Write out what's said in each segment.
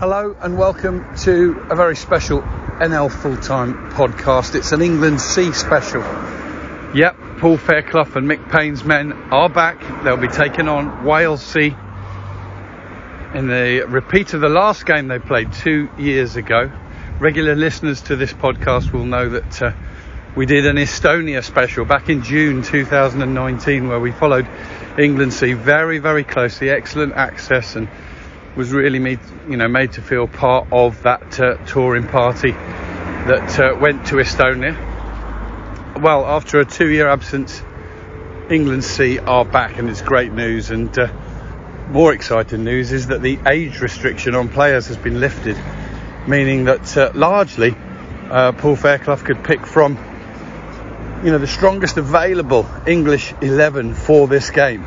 Hello and welcome to a very special NL full time podcast. It's an England C special. Yep, Paul Fairclough and Mick Payne's men are back. They'll be taking on Wales C in the repeat of the last game they played two years ago. Regular listeners to this podcast will know that uh, we did an Estonia special back in June 2019 where we followed England C very, very closely. Excellent access and was really made, you know, made to feel part of that uh, touring party that uh, went to Estonia. Well, after a two-year absence, England C are back, and it's great news. And uh, more exciting news is that the age restriction on players has been lifted, meaning that uh, largely uh, Paul Fairclough could pick from, you know, the strongest available English 11 for this game.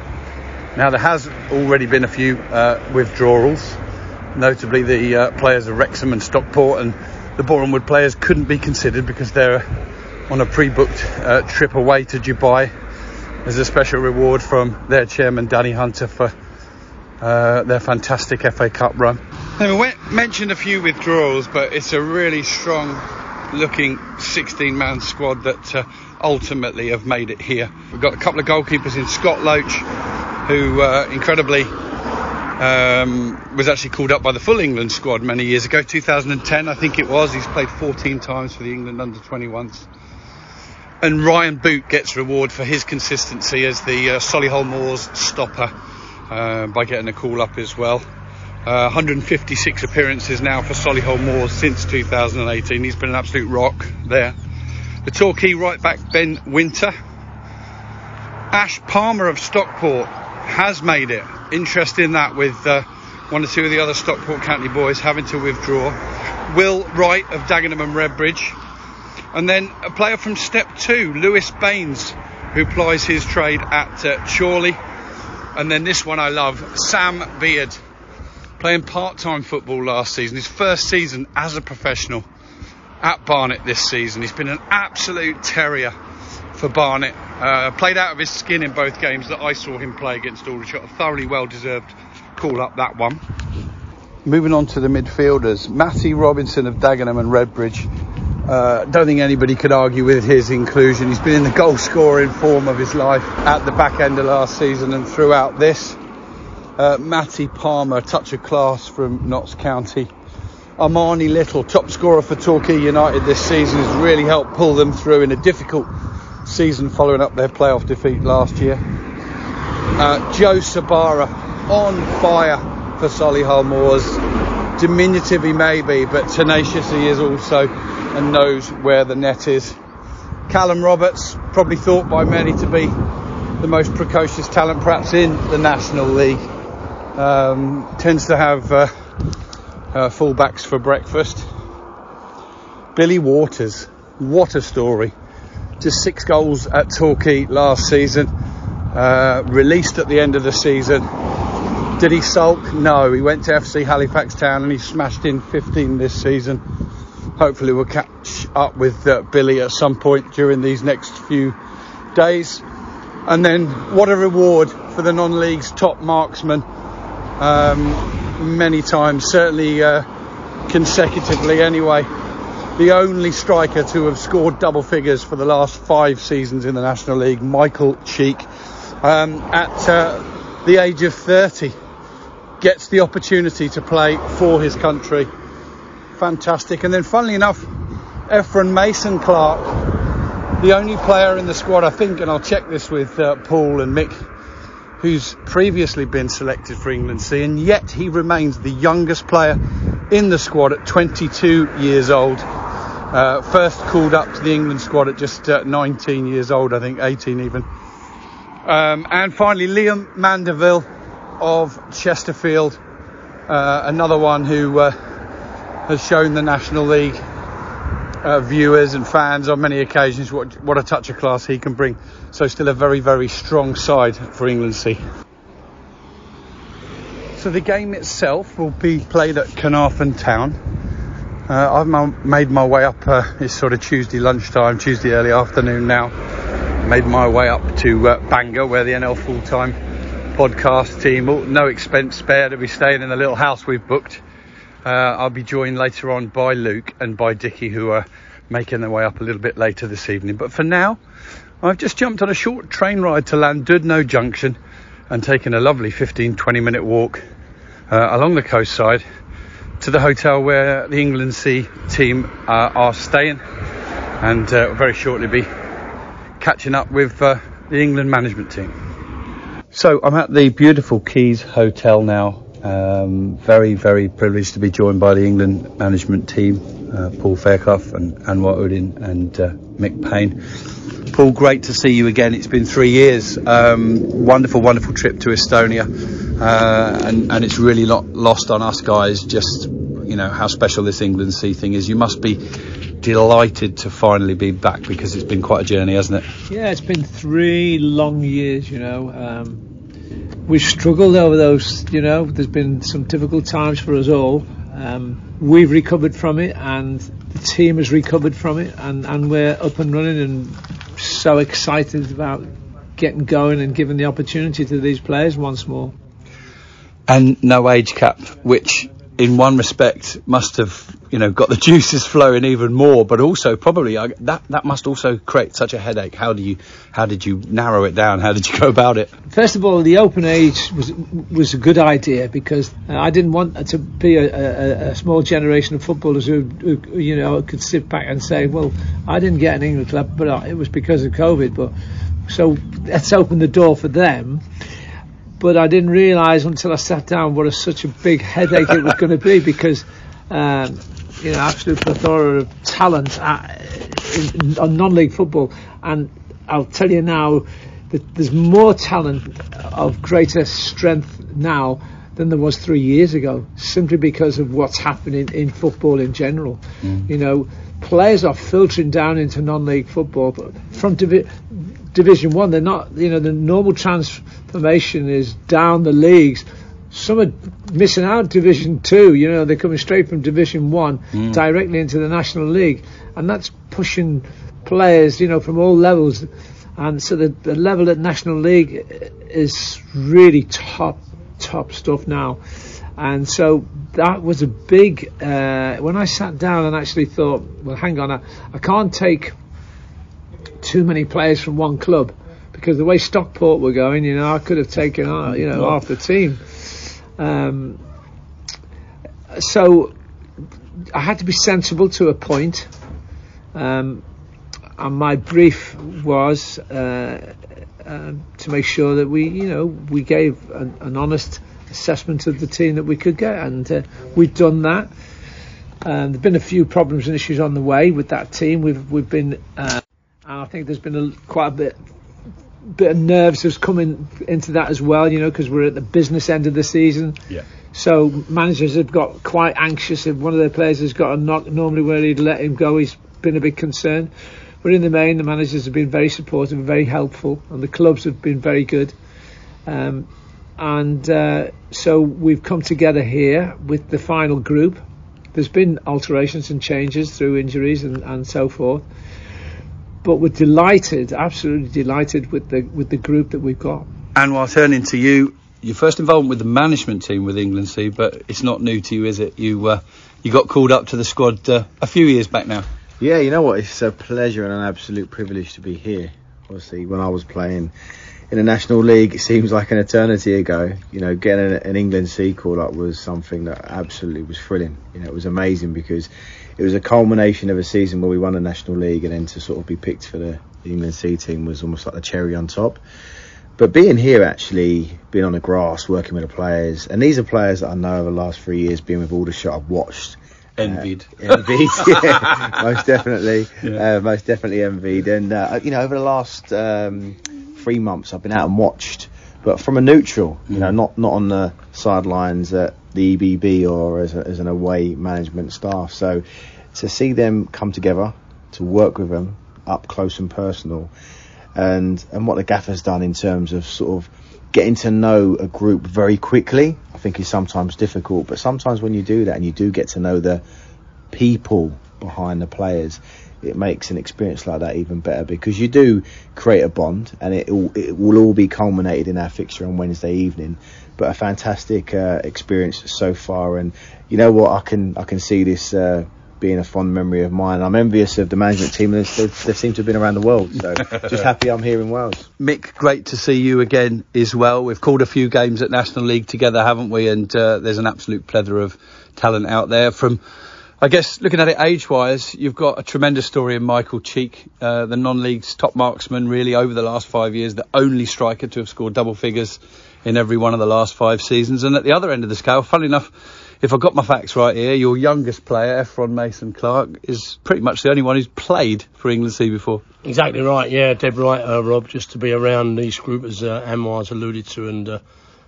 Now, there has already been a few uh, withdrawals, notably the uh, players of Wrexham and Stockport, and the Wood players couldn't be considered because they're on a pre booked uh, trip away to Dubai as a special reward from their chairman, Danny Hunter, for uh, their fantastic FA Cup run. Now, we mentioned a few withdrawals, but it's a really strong looking 16 man squad that uh, ultimately have made it here. We've got a couple of goalkeepers in Scott Loach who uh, incredibly um, was actually called up by the full England squad many years ago, 2010 I think it was. He's played 14 times for the England under 21s. And Ryan Boot gets reward for his consistency as the uh, Solihull Moors stopper uh, by getting a call up as well. Uh, 156 appearances now for Solihull Moors since 2018. He's been an absolute rock there. The Torquay right back Ben Winter. Ash Palmer of Stockport has made it. Interesting that with uh, one or two of the other Stockport County boys having to withdraw. Will Wright of Dagenham and Redbridge. And then a player from step two, Lewis Baines, who plies his trade at uh, Chorley. And then this one I love, Sam Beard, playing part time football last season, his first season as a professional at Barnet this season. He's been an absolute terrier for Barnet. Uh, played out of his skin in both games that I saw him play against Aldershot. A thoroughly well deserved call up that one. Moving on to the midfielders, Matty Robinson of Dagenham and Redbridge. Uh, don't think anybody could argue with his inclusion. He's been in the goal scoring form of his life at the back end of last season and throughout this. Uh, Matty Palmer, touch of class from Notts County. Armani Little, top scorer for Torquay United this season, has really helped pull them through in a difficult season following up their playoff defeat last year. Uh, Joe Sbarra on fire for Solihull Moors. Diminutive he may be, but tenacious he is also and knows where the net is. Callum Roberts, probably thought by many to be the most precocious talent perhaps in the National League. Um, tends to have uh, uh, fullbacks for breakfast. Billy Waters, what a story just six goals at Torquay last season. Uh, released at the end of the season. Did he sulk? No. He went to FC Halifax Town and he smashed in 15 this season. Hopefully, we'll catch up with uh, Billy at some point during these next few days. And then, what a reward for the non league's top marksman. Um, many times, certainly uh, consecutively anyway the only striker to have scored double figures for the last five seasons in the National League, Michael Cheek, um, at uh, the age of 30, gets the opportunity to play for his country. Fantastic. And then, funnily enough, Ephron Mason Clark, the only player in the squad, I think, and I'll check this with uh, Paul and Mick, who's previously been selected for England C, and yet he remains the youngest player in the squad at 22 years old. Uh, first called up to the England squad at just uh, 19 years old, I think, 18 even. Um, and finally, Liam Mandeville of Chesterfield, uh, another one who uh, has shown the National League uh, viewers and fans on many occasions what, what a touch of class he can bring. So, still a very, very strong side for England C. So, the game itself will be played at Caernarfon Town. Uh, I've made my way up. Uh, it's sort of Tuesday lunchtime, Tuesday early afternoon now. Made my way up to uh, Bangor, where the NL full time podcast team, no expense spared, to be staying in the little house we've booked. Uh, I'll be joined later on by Luke and by Dicky, who are making their way up a little bit later this evening. But for now, I've just jumped on a short train ride to Llandudno Junction and taken a lovely 15 20 minute walk uh, along the coastside to the hotel where the England C team uh, are staying and uh, very shortly be catching up with uh, the England management team. So I'm at the beautiful Keys Hotel now. Um, very, very privileged to be joined by the England management team, uh, Paul Fairclough and Anwar Uddin and uh, Mick Payne. Paul, great to see you again. It's been three years. Um, wonderful, wonderful trip to Estonia, uh, and, and it's really not lost on us guys. Just you know how special this England C thing is. You must be delighted to finally be back because it's been quite a journey, hasn't it? Yeah, it's been three long years. You know, um, we've struggled over those. You know, there's been some difficult times for us all. Um, we've recovered from it, and the team has recovered from it, and, and we're up and running, and so excited about getting going and giving the opportunity to these players once more. And no age cap, which in one respect must have you know got the juices flowing even more but also probably that that must also create such a headache. How do you how did you narrow it down? How did you go about it? First of all the open age was was a good idea because uh, I didn't want to be a, a, a small generation of footballers who, who, you know could sit back and say well I didn't get an England club but uh, it was because of COVID. But so let's open the door for them but I didn't realise until I sat down what a, such a big headache it was going to be because um, you know absolute plethora of talent at, in, on non-league football, and I'll tell you now that there's more talent of greater strength now than there was three years ago, simply because of what's happening in football in general. Mm. You know, players are filtering down into non-league football, but from divi- Division One, they're not. You know, the normal transformation is down the leagues. Some are missing out Division Two. You know, they're coming straight from Division One mm. directly into the National League, and that's pushing players. You know, from all levels, and so the, the level at National League is really top top stuff now. And so that was a big. Uh, when I sat down and actually thought, well, hang on, I, I can't take too many players from one club because the way Stockport were going, you know, I could have taken, uh, you know, half the team. Um, so I had to be sensible to a point. Um, and my brief was uh, uh, to make sure that we, you know, we gave an, an honest assessment of the team that we could get, and uh, we've done that. Um, there've been a few problems and issues on the way with that team. We've we've been, uh, I think there's been a, quite a bit bit of nerves has come in, into that as well. You know, because we're at the business end of the season. Yeah. So managers have got quite anxious if one of their players has got a knock. Normally, where he'd let him go, he's been a big concern. But in the main, the managers have been very supportive and very helpful, and the clubs have been very good. Um, and uh, so we've come together here with the final group. There's been alterations and changes through injuries and, and so forth, but we're delighted, absolutely delighted with the with the group that we've got. Anwar turning to you, your first involvement with the management team with England C, but it's not new to you, is it? You uh, you got called up to the squad uh, a few years back now. Yeah, you know what? It's a pleasure and an absolute privilege to be here. Obviously, when I was playing in the National League, it seems like an eternity ago. You know, getting an England C call up was something that absolutely was thrilling. You know, it was amazing because it was a culmination of a season where we won the National League, and then to sort of be picked for the, England C team was almost like the cherry on top. But being here, actually, being on the grass, working with the players, and these are players that I know over the last three years, being with all the Aldershot, I've watched. Envied. Uh, envied, yeah, most definitely. Yeah. Uh, most definitely envied. And, uh, you know, over the last um, three months I've been out and watched, but from a neutral, you know, mm. not not on the sidelines at the EBB or as, a, as an away management staff. So to see them come together, to work with them up close and personal, and and what the gaffer's done in terms of sort of getting to know a group very quickly, I think is sometimes difficult. But sometimes when you do that and you do get to know the people behind the players, it makes an experience like that even better because you do create a bond, and it will, it will all be culminated in our fixture on Wednesday evening. But a fantastic uh, experience so far, and you know what, I can I can see this. Uh, being a fond memory of mine. I'm envious of the management team. They, they, they seem to have been around the world. So just happy I'm here in Wales. Mick, great to see you again as well. We've called a few games at National League together, haven't we? And uh, there's an absolute plethora of talent out there. From, I guess, looking at it age-wise, you've got a tremendous story in Michael Cheek, uh, the non-league's top marksman, really over the last five years, the only striker to have scored double figures in every one of the last five seasons. And at the other end of the scale, funnily enough if I got my facts right here, your youngest player, Ephron Mason Clark, is pretty much the only one who's played for England C before. Exactly right, yeah, dead right, uh, Rob. Just to be around this group, as uh, Anwar's alluded to, and uh,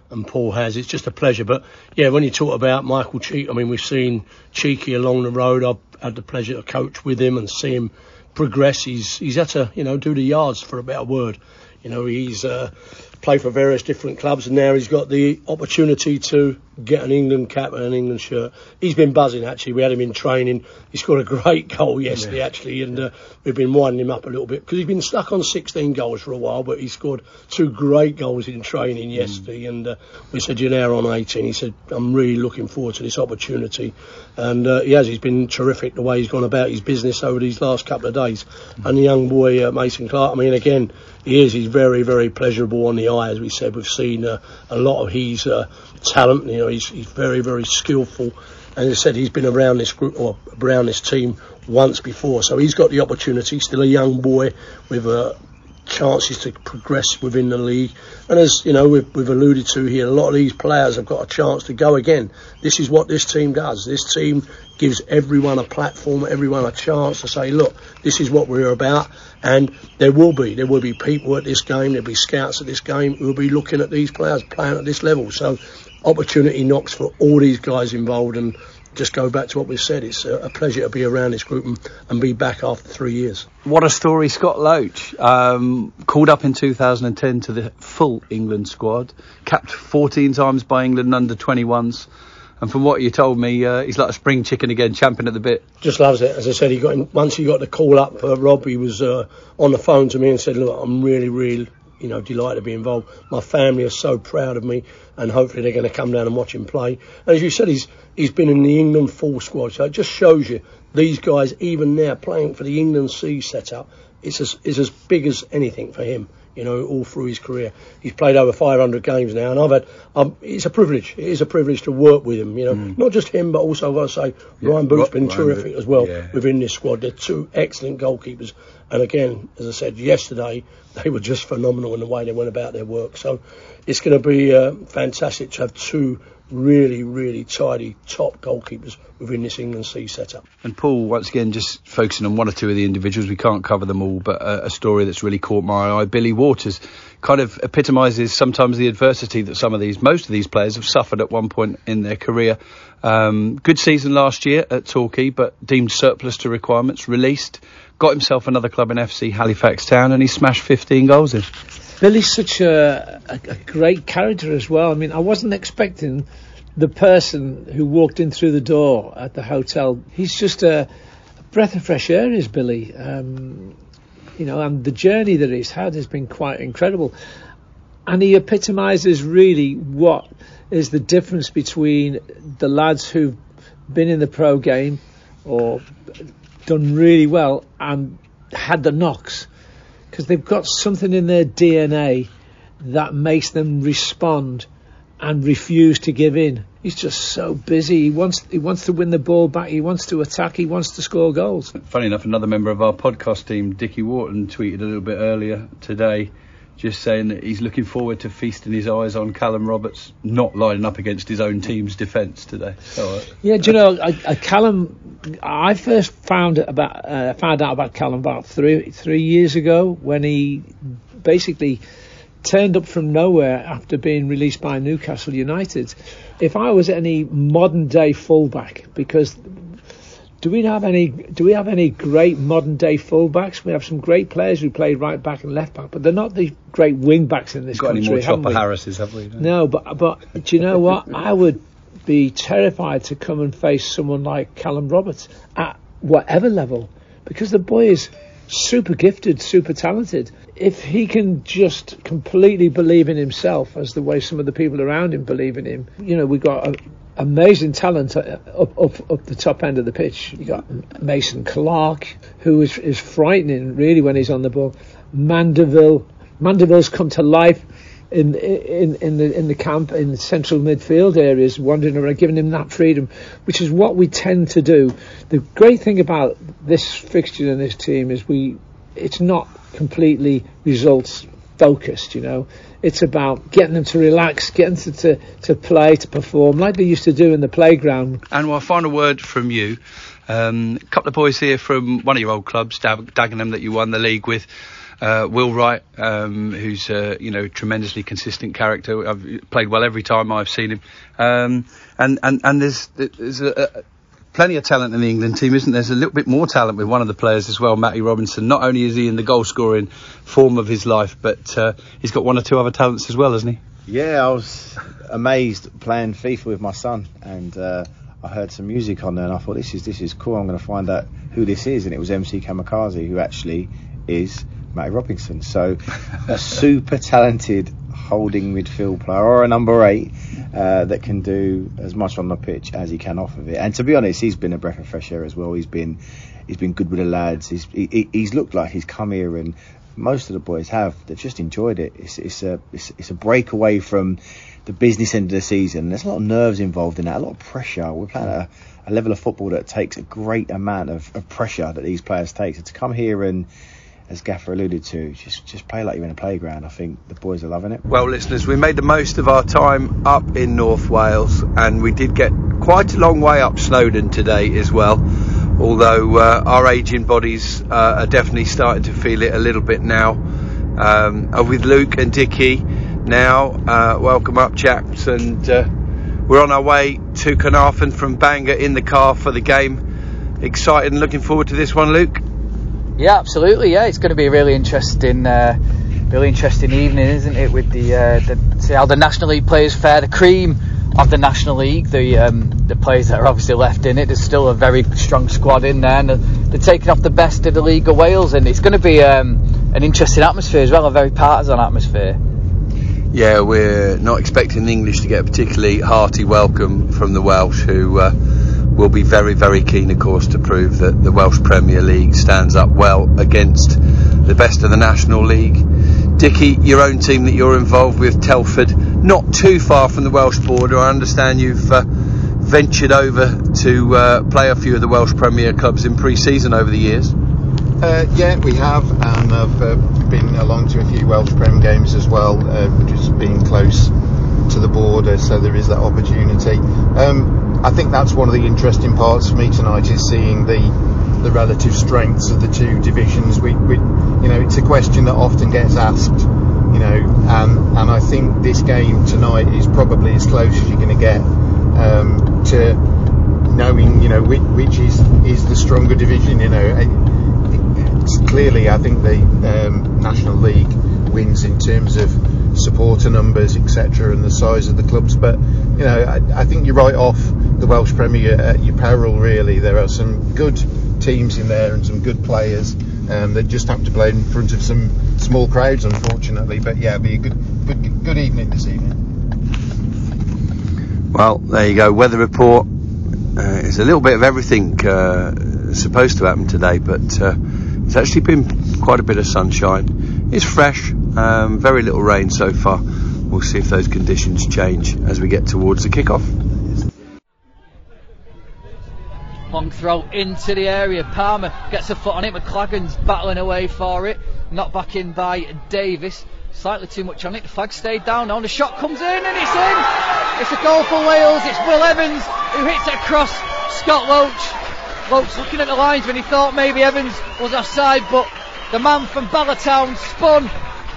and Paul has, it's just a pleasure. But yeah, when you talk about Michael Cheek, I mean, we've seen Cheeky along the road. I've had the pleasure to coach with him and see him progress. He's he's had to you know do the yards for a better word. You know, he's uh, played for various different clubs, and now he's got the opportunity to get an England cap and an England shirt. He's been buzzing actually. We had him in training. He scored a great goal yesterday yeah. actually, and uh, we've been winding him up a little bit because he's been stuck on 16 goals for a while, but he scored two great goals in training mm. yesterday. Mm. And uh, we said you're now on 18. He said I'm really looking forward to this opportunity, and uh, he has. He's been terrific the way he's gone about his business over these last couple of days. Mm. And the young boy uh, Mason Clark. I mean, again, he is. He's very very pleasurable on the eye, as we said. We've seen uh, a lot of his uh, talent. You know, he's, he's very, very skillful. And as I said, he's been around this group or around this team once before, so he's got the opportunity. Still a young boy with uh, chances to progress within the league. And as you know, we've, we've alluded to here, a lot of these players have got a chance to go again. This is what this team does. This team gives everyone a platform, everyone a chance to say, look, this is what we're about. And there will be, there will be people at this game, there'll be scouts at this game who will be looking at these players playing at this level. So opportunity knocks for all these guys involved and just go back to what we've said. It's a, pleasure to be around this group and, and, be back after three years. What a story, Scott Loach. Um, called up in 2010 to the full England squad, capped 14 times by England under 21s. And from what you told me, uh, he's like a spring chicken again, champing at the bit. Just loves it. As I said, he got in, once he got the call up, uh, Rob, he was uh, on the phone to me and said, "Look, I'm really, really you know, delighted to be involved. My family are so proud of me, and hopefully they're going to come down and watch him play. And as you said, he's he's been in the England full squad, so it just shows you these guys, even now playing for the England C setup, it's as is as big as anything for him. You know, all through his career, he's played over 500 games now, and I've had. Um, it's a privilege. It is a privilege to work with him. You know, mm. not just him, but also I've got to say yeah, Ryan Boot's been Ryan terrific Boot. as well yeah. within this squad. They're two excellent goalkeepers, and again, as I said yesterday, they were just phenomenal in the way they went about their work. So it's going to be uh, fantastic to have two really, really tidy top goalkeepers within this England C setup. And Paul, once again, just focusing on one or two of the individuals, we can't cover them all, but a, a story that's really caught my eye. Billy Waters kind of epitomises sometimes the adversity that some of these, most of these players have suffered at one point in their career. Um, good season last year at Torquay, but deemed surplus to requirements, released, got himself another club in FC Halifax Town, and he smashed 15 goals in. Billy's such a, a, a, great character as well. I mean, I wasn't expecting the person who walked in through the door at the hotel. He's just a, breath of fresh air, is Billy. Um, you know, and the journey that he's had has been quite incredible. And he epitomises really what is the difference between the lads who've been in the pro game or done really well and had the knocks because they've got something in their DNA that makes them respond and refuse to give in. He's just so busy. He wants he wants to win the ball back. He wants to attack. He wants to score goals. Funny enough, another member of our podcast team, Dickie Wharton, tweeted a little bit earlier today just saying that he's looking forward to feasting his eyes on Callum Roberts not lining up against his own team's defence today. Yeah, do you know, I, I, Callum, I first found about uh, found out about Callum about three three years ago when he basically turned up from nowhere after being released by Newcastle United. If I was any modern day fullback, because do we have any? Do we have any great modern day fullbacks? We have some great players who play right back and left back, but they're not the great wing backs in this Got country. Got any more Chopper Harrises, have we? No, but but do you know what? I would be terrified to come and face someone like Callum Roberts at whatever level, because the boy is super gifted, super talented. If he can just completely believe in himself, as the way some of the people around him believe in him, you know, we've got a, amazing talent up, up up the top end of the pitch. You got Mason Clark, who is is frightening really when he's on the ball. Mandeville, Mandeville's come to life in in in the in the camp in the central midfield areas, wandering around, giving him that freedom, which is what we tend to do. The great thing about this fixture and this team is we, it's not completely results focused. You know, it's about getting them to relax, getting them to, to play, to perform like they used to do in the playground. And our final word from you. Um, a couple of boys here from one of your old clubs, Dagenham, that you won the league with. Uh, Will Wright, um, who's uh, you know tremendously consistent character. I've played well every time I've seen him, um, and and and there's there's a, a, plenty of talent in the England team, isn't there? There's a little bit more talent with one of the players as well, Matty Robinson. Not only is he in the goal scoring form of his life, but uh, he's got one or two other talents as well, hasn't he? Yeah, I was amazed playing FIFA with my son, and uh, I heard some music on there, and I thought this is this is cool. I'm going to find out who this is, and it was MC Kamikaze, who actually is Matty Robinson. So a super talented holding midfield player or a number eight uh, that can do as much on the pitch as he can off of it. And to be honest, he's been a breath of fresh air as well. He's been he's been good with the lads. He's he, he's looked like he's come here and most of the boys have. They've just enjoyed it. It's it's a it's, it's a break away from the business end of the season. There's a lot of nerves involved in that, a lot of pressure. We're playing a, a level of football that takes a great amount of, of pressure that these players take. So to come here and as Gaffer alluded to, just just play like you're in a playground. I think the boys are loving it. Well, listeners, we made the most of our time up in North Wales, and we did get quite a long way up Snowdon today as well. Although uh, our aging bodies uh, are definitely starting to feel it a little bit now. Um, with Luke and Dicky now, uh, welcome up, chaps, and uh, we're on our way to Caernarfon from Bangor in the car for the game. Excited and looking forward to this one, Luke. Yeah, absolutely. Yeah, it's going to be a really interesting, uh, really interesting evening, isn't it? With the, uh, the see how the National League players fare, the cream of the National League, the um, the players that are obviously left in it. There's still a very strong squad in there, and they're taking off the best of the League of Wales, and it's going to be um, an interesting atmosphere as well, a very partisan atmosphere. Yeah, we're not expecting the English to get a particularly hearty welcome from the Welsh, who. Uh, will be very, very keen, of course, to prove that the Welsh Premier League stands up well against the best of the National League. Dickie, your own team that you're involved with, Telford, not too far from the Welsh border. I understand you've uh, ventured over to uh, play a few of the Welsh Premier clubs in pre-season over the years. Uh, yeah, we have, and I've uh, been along to a few Welsh Prem games as well, uh, just being close to the border, so there is that opportunity. Um, I think that's one of the interesting parts for me tonight is seeing the the relative strengths of the two divisions. We, we you know, it's a question that often gets asked, you know, and and I think this game tonight is probably as close as you're going to get um, to knowing, you know, which, which, is is the stronger division. You know, it's clearly I think the um, National League wins in terms of supporter numbers, etc., and the size of the clubs. But you know, I, I think you're right off the Welsh Premier at your peril. Really, there are some good teams in there and some good players. Um, they just have to play in front of some small crowds, unfortunately. But yeah, be a good, good, good evening this evening. Well, there you go. Weather report. Uh, it's a little bit of everything uh, supposed to happen today, but uh, it's actually been quite a bit of sunshine. It's fresh, um, very little rain so far. We'll see if those conditions change as we get towards the kickoff. Long throw into the area. Palmer gets a foot on it. McLagan's battling away for it. Not back in by Davis. Slightly too much on it. The flag stayed down. Now the shot comes in and it's in. It's a goal for Wales. It's Will Evans who hits it across Scott Loach. Loach looking at the lines when he thought maybe Evans was offside, but the man from Bala Town spun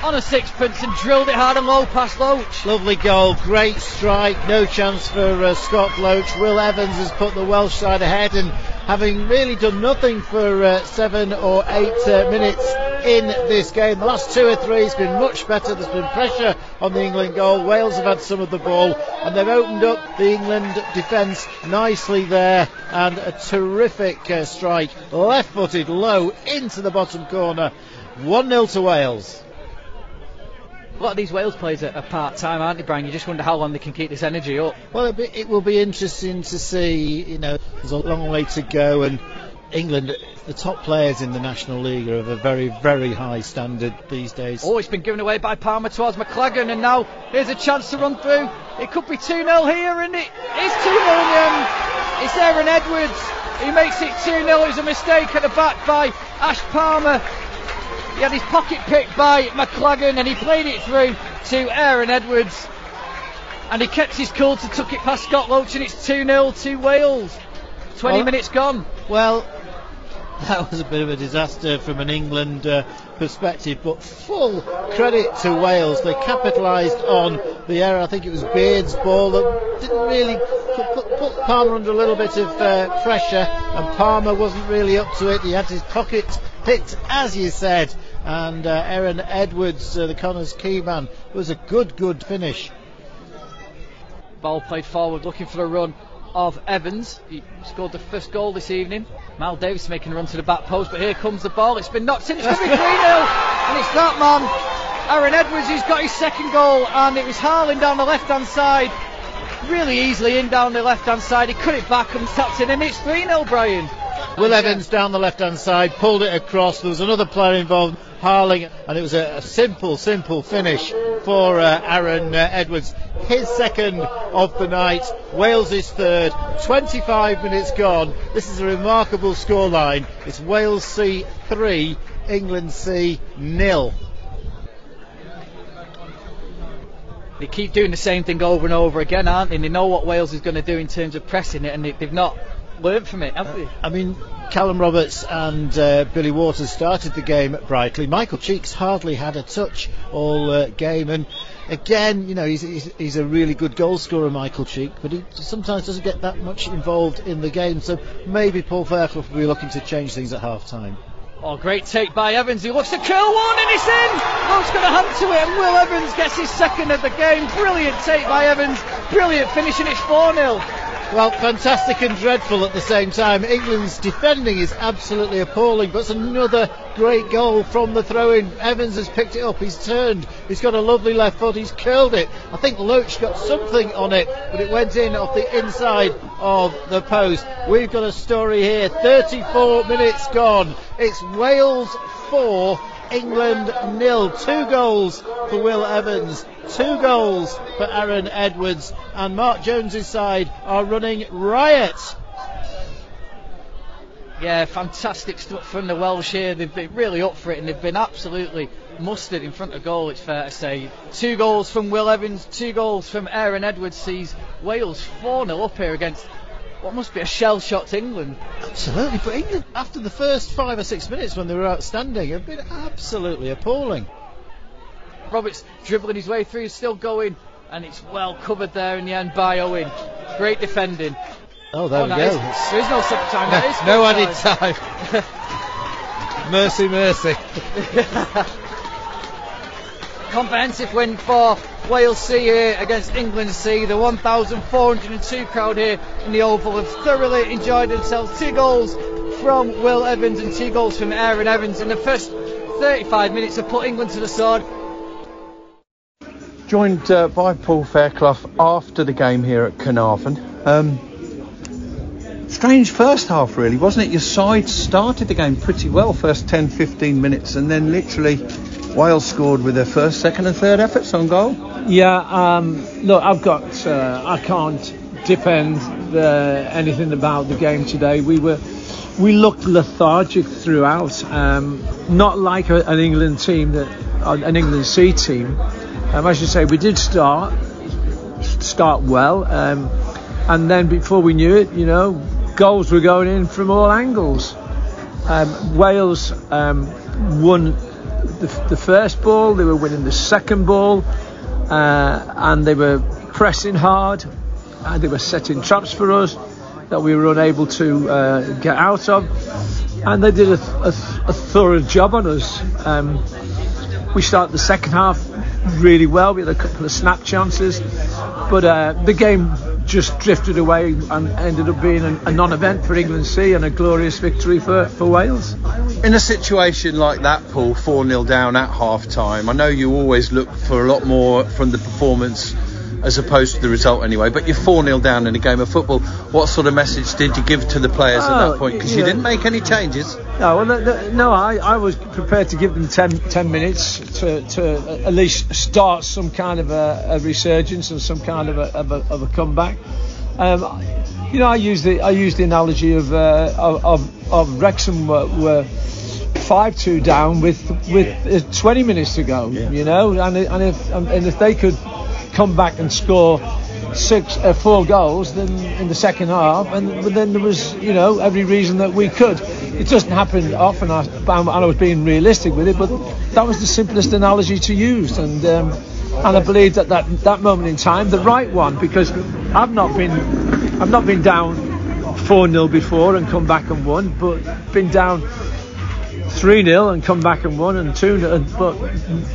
on a sixpence and drilled it hard and low past Loach. Lovely goal, great strike, no chance for uh, Scott Loach. Will Evans has put the Welsh side ahead and having really done nothing for uh, seven or eight uh, minutes in this game. The last two or three has been much better. There's been pressure on the England goal. Wales have had some of the ball and they've opened up the England defence nicely there and a terrific uh, strike left footed low into the bottom corner. 1 0 to Wales. A lot of these Wales players are, part time, aren't they, Brian? You just wonder how long they can keep this energy up. Well, it will be interesting to see. You know, there's a long way to go, and England, the top players in the National League are of a very, very high standard these days. Oh, it's been given away by Palmer towards McClagan, and now here's a chance to run through. It could be 2 0 here, and it is 2 0 in the end. It's Aaron Edwards. He makes it 2 0. It was a mistake at the back by Ash Palmer. He had his pocket picked by McClagan and he played it through to Aaron Edwards. And he kept his cool to tuck it past Scott Loach and it's 2 0 to Wales. 20 Well- minutes gone. Well, that was a bit of a disaster from an England uh, perspective, but full credit to Wales. They capitalised on the error. I think it was Beard's ball that didn't really put, put, Palmer under a little bit of uh, pressure, and Palmer wasn't really up to it. He had his pocket picked, as you said, and uh, Aaron Edwards, uh, the Connah's Quay man, was a good, good finish. Ball played forward, looking for a run of Evans. He scored the first goal this evening. Mal Davis making a run to the back post, but here comes the ball. It's been knocked in. It's going to be 3 0. And it's that man, Aaron Edwards, who's got his second goal. And it was Harlan down the left hand side. Really easily in down the left hand side. He cut it back and tapped it in. It's 3 0, Brian. Will Evans down the left hand side, pulled it across. There was another player involved, Harling, and it was a, a simple, simple finish for uh, Aaron uh, Edwards. His second of the night, Wales' is third. 25 minutes gone. This is a remarkable scoreline. It's Wales C 3, England C nil. They keep doing the same thing over and over again, aren't they? And they know what Wales is going to do in terms of pressing it, and they, they've not learnt from it, have they? I mean, Callum Roberts and uh, Billy Waters started the game brightly. Michael Cheeks hardly had a touch all uh, game, and again, you know, he's, he's, he's a really good goal scorer, Michael Cheek, but he sometimes doesn't get that much involved in the game. So maybe Paul Fairclough will be looking to change things at half time. Oh, great take by Evans. He looks to curl one and it's in. Luke's going to hunt to it, and Will Evans gets his second of the game. Brilliant take by Evans. Brilliant finish, it's 4 0. Well, fantastic and dreadful at the same time. England's defending is absolutely appalling, but it's another great goal from the throw in. Evans has picked it up, he's turned, he's got a lovely left foot, he's curled it. I think Loach got something on it, but it went in off the inside of the post. We've got a story here 34 minutes gone. It's Wales 4. England nil. Two goals for Will Evans, two goals for Aaron Edwards, and Mark Jones's side are running riot. Yeah, fantastic stuff from the Welsh here. They've been really up for it and they've been absolutely mustard in front of goal, it's fair to say. Two goals from Will Evans, two goals from Aaron Edwards sees Wales 4 0 up here against what must be a shell shocked England. Absolutely, but England, after the first five or six minutes when they were outstanding, have been absolutely appalling. Roberts dribbling his way through, still going, and it's well covered there in the end by Owen. Great defending. Oh, there Oh, we go. is- there is no second time. no full added time. time. mercy, mercy. Comprehensive win for Wales C here against England C. The 1,402 crowd here in the Oval have thoroughly enjoyed themselves. Two goals from Will Evans and two goals from Aaron Evans in the first 35 minutes have put England to the sword. Joined uh, by Paul Fairclough after the game here at Caernarfon. Um, strange first half, really, wasn't it? Your side started the game pretty well, first 10 15 minutes, and then literally Wales scored with their first, second, and third efforts on goal. Yeah, um, look, I've got, uh, I can't defend the, anything about the game today. We were, we looked lethargic throughout, um, not like a, an England team that, an England C team. Um, I should say we did start, start well, um, and then before we knew it, you know, goals were going in from all angles. Um, Wales um, won the, the first ball, they were winning the second ball, uh, and they were pressing hard, and they were setting traps for us that we were unable to uh, get out of. and they did a, a, a thorough job on us. Um, we started the second half really well. We had a couple of snap chances, but uh, the game just drifted away and ended up being a, non-event for England C and a glorious victory for, for Wales. In a situation like that, Paul, 4 0 down at half time, I know you always look for a lot more from the performance as opposed to the result anyway, but you're 4 0 down in a game of football. What sort of message did you give to the players at Oh, that point? Because you didn't make any changes. No, well, the, the, no, I, I was prepared to give them 10, 10 minutes to, to at least start some kind of a, a resurgence and some kind of a, of a, of a comeback. Um, you know, I used the I used the analogy of uh, of, of, Wrexham were, were five two down with with uh, 20 minutes to go. You know, and and if and if they could come back and score six uh, four goals then in the second half and but then there was you know every reason that we could. It doesn't happen often I, and I was being realistic with it but that was the simplest analogy to use and um, and I believe that, that that moment in time the right one because I've not been I've not been down 4-0 before and come back and won but been down 3 0 and come back and won, and 2 0, but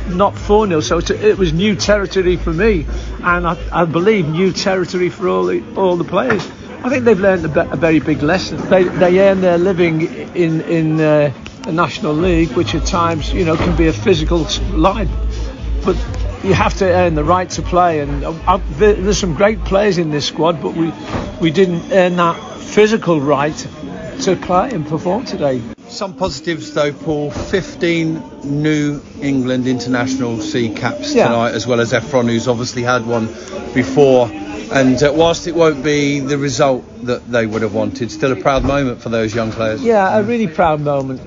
not 4 0. So it was new territory for me, and I, I believe new territory for all the, all the players. I think they've learned a, be- a very big lesson. They, they earn their living in, in uh, the National League, which at times you know can be a physical line. But you have to earn the right to play, and uh, uh, there- there's some great players in this squad, but we, we didn't earn that physical right to play and perform today. Some positives though, Paul. 15 new England international C caps Yeah. tonight, as well as Ephron, who's obviously had one before. And uh, whilst it won't be the result that they would have wanted, still a proud moment for those young players. Yeah, a really proud moment.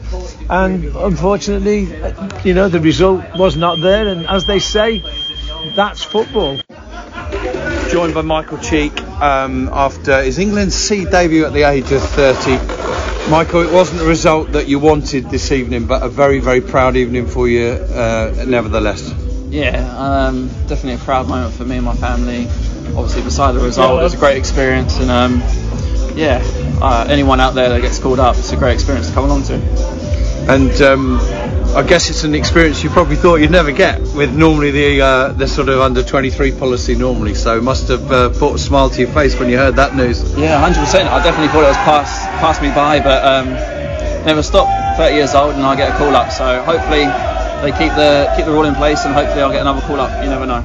And unfortunately, uh, you know, the result was not there. And as they say, that's football. Joined by Michael Cheek um, after his England C debut at the age of 30. Michael, it wasn't the result that you wanted this evening, but a very, very proud evening for you, uh, nevertheless. Yeah, um, definitely a proud moment for me and my family. Obviously, beside the result, it was a great experience, and um, yeah, uh, anyone out there that gets called up, it's a great experience to come along to. And um, I guess it's an experience you probably thought you'd never get with normally the uh, the sort of under 23 policy normally. So it must have uh, brought a smile to your face when you heard that news. Yeah, 100%. I definitely thought it was past passed me by, but um, never stop. 30 years old, and I get a call up. So hopefully, they keep the keep the rule in place, and hopefully, I'll get another call up. You never know.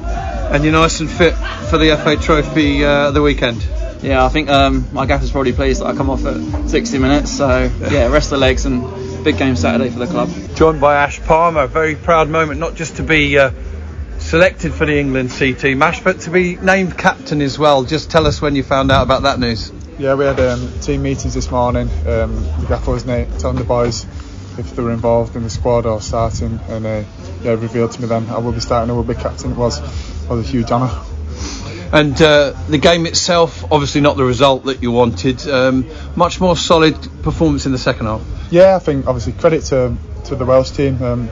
And you're nice and fit for the FA Trophy uh, the weekend. Yeah, I think um, my gaffer's probably pleased that I come off at 60 minutes. So yeah, rest the legs and big game Saturday for the club. Joined by Ash Palmer, a very proud moment, not just to be uh, selected for the England C team, Ash, but to be named captain as well. Just tell us when you found out about that news. Yeah, we had um, team meetings this morning. Um, the gaffer was na- telling the boys if they were involved in the squad or starting, and uh, yeah, revealed to me then I will be starting, I will be captain. It was was a huge honour. And uh, the game itself, obviously not the result that you wanted. Um, much more solid performance in the second half. Yeah, I think obviously credit to to the Welsh team. Um,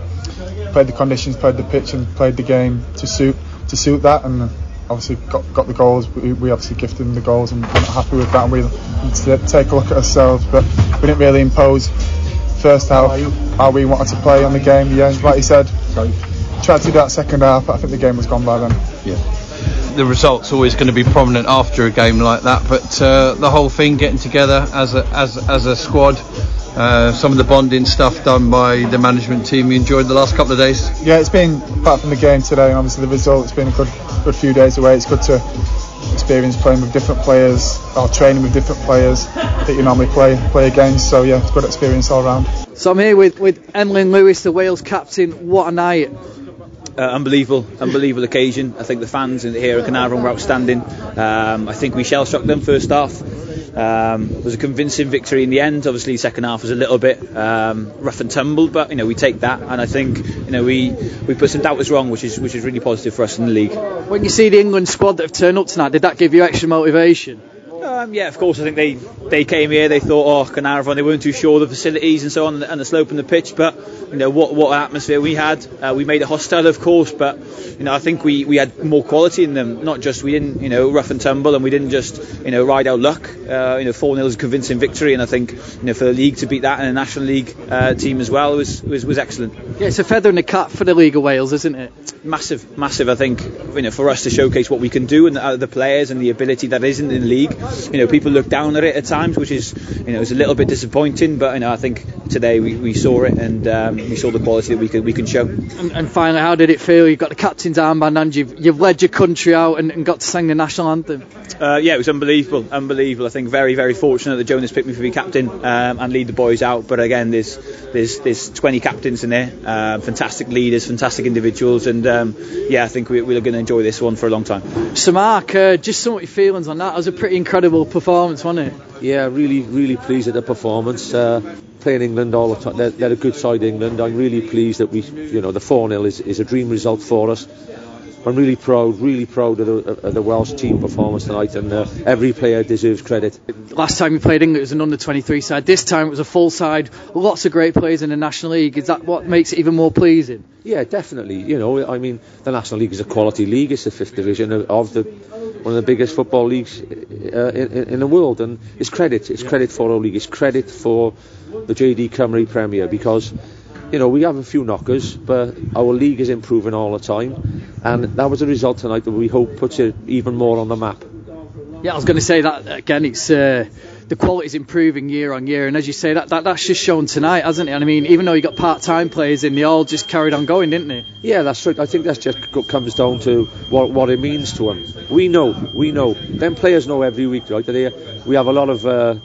played the conditions, played the pitch, and played the game to suit to suit that, and obviously got got the goals. We, we obviously gifted them the goals, and we're not happy with that. And we need to take a look at ourselves, but we didn't really impose first half how we wanted to play on the game. Yeah, like you said, tried to do that second half, but I think the game was gone by then. The result's always going to be prominent after a game like that, but uh, the whole thing getting together as a as as a squad. Uh, some of the bonding stuff done by the management team. You enjoyed the last couple of days. Yeah, it's been apart from the game today, and obviously the result. It's been a good good few days away. It's good to experience playing with different players or training with different players that you normally play play against. So yeah, it's a good experience all round. So I'm here with, with Emlyn Lewis, the Wales captain. What a night. Uh, unbelievable, unbelievable occasion. I think the fans in here at Caernarfon were outstanding. Um, I think we shell struck them first half. Um, it was a convincing victory in the end. Obviously, second half was a little bit um, rough and tumble, but you know we take that, and I think you know we we put some doubters wrong, which is which is really positive for us in the league. When you see the England squad that have turned up tonight, did that give you extra motivation? Um, yeah, of course. I think they, they came here. They thought, oh, Caernarfon. They weren't too sure of the facilities and so on, and the slope and the pitch. But you know what what atmosphere we had. Uh, we made it hostile, of course, but you know I think we, we had more quality in them. Not just we didn't you know rough and tumble, and we didn't just you know ride out luck. Uh, you know four 0 is a convincing victory, and I think you know for the league to beat that and a National League uh, team as well was, was was excellent. Yeah, it's a feather in the cap for the League of Wales, isn't it? Massive, massive. I think you know for us to showcase what we can do and the, the players and the ability that isn't in the league. You know people look down at it at times, which is you know it's a little bit disappointing, but you know I think today we, we saw it and um, we saw the quality that we can we can show. And, and, finally, how did it feel? You've got the captain's armband and you've, you've led your country out and, and got to sing the national anthem. Uh, yeah, it was unbelievable, unbelievable. I think very, very fortunate that Jonas picked me for be captain um, and lead the boys out. But again, there's there's there's 20 captains in there, uh, fantastic leaders, fantastic individuals, and um, yeah, I think we, we're going to enjoy this one for a long time. So, Mark, uh, just some of your feelings on that. It was a pretty incredible performance, wasn't it? Yeah, really, really pleased at the performance. Uh, playing England all the time, they're, they're, a good side, England. I'm really pleased that we, you know, the 4 0 is, is a dream result for us. I'm really proud, really proud of the, of the Welsh team performance tonight, and uh, every player deserves credit. Last time we played England, it was an under 23 side. This time it was a full side. Lots of great players in the National League. Is that what makes it even more pleasing? Yeah, definitely. You know, I mean, the National League is a quality league. It's the fifth division of the one of the biggest football leagues uh, in, in, the world, and it's credit. It's credit for our league. It's credit for the JD Cymru Premier because you know, we have a few knockers, but our league is improving all the time, and that was a result tonight that we hope puts it even more on the map. Yeah, I was going to say that again. It's uh, the quality is improving year on year, and as you say, that, that that's just shown tonight, hasn't it? And I mean, even though you got part-time players in, they all just carried on going, didn't they? Yeah, that's right. I think that just comes down to what what it means to them. We know, we know. Them players know every week, right? They, we have a lot of uh,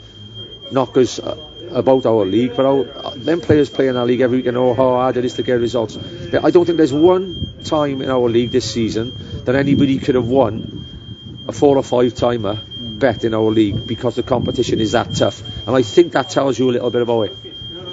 knockers. Uh, about our league, but our, them players play in our league every week and know how hard it is to get results. I don't think there's one time in our league this season that anybody could have won a four or five timer bet in our league because the competition is that tough. And I think that tells you a little bit about it.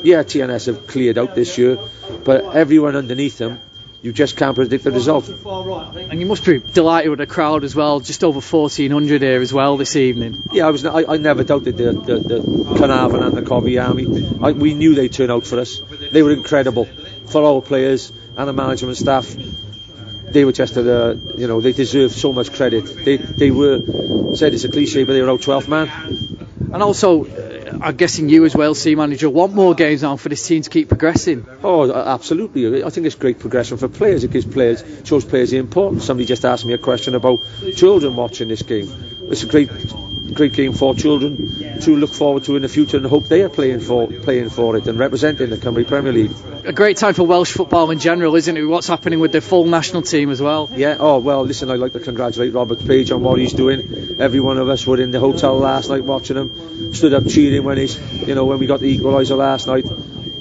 Yeah, TNS have cleared out this year, but everyone underneath them you just can't predict the result. And you must be delighted with the crowd as well, just over 1,400 here as well this evening. Yeah, I was. I, I never doubted the, the, the Caernarfon and the Cofi Army. I, we knew they'd turn out for us. They were incredible for our players and the management staff. They were just, a, you know, they deserve so much credit. They, they were, said it's a cliche, but they were our 12th man. And also, uh, I'm guessing you as well, C manager, want more games on for this team to keep progressing. Oh, absolutely. I think it's great progression for players. It gives players, shows players the importance. Somebody just asked me a question about children watching this game. It's a great, great game for children to look forward to in the future and hope they are playing for, playing for it and representing the Cymru Premier League. A great time for Welsh football in general, isn't it? What's happening with the full national team as well? Yeah. Oh well, listen, I'd like to congratulate Robert Page on what he's doing. Every one of us were in the hotel last night watching him, stood up cheering when he's, you know, when we got the equaliser last night.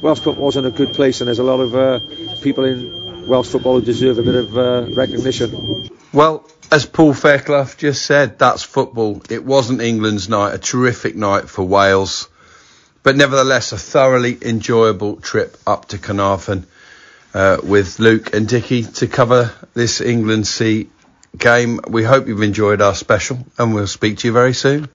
Welsh football was in a good place, and there's a lot of uh, people in Welsh football who deserve a bit of uh, recognition. Well, as Paul Fairclough just said, that's football. It wasn't England's night, a terrific night for Wales, but nevertheless a thoroughly enjoyable trip up to Caernarfon uh, with Luke and Dicky to cover this England C game. We hope you've enjoyed our special, and we'll speak to you very soon.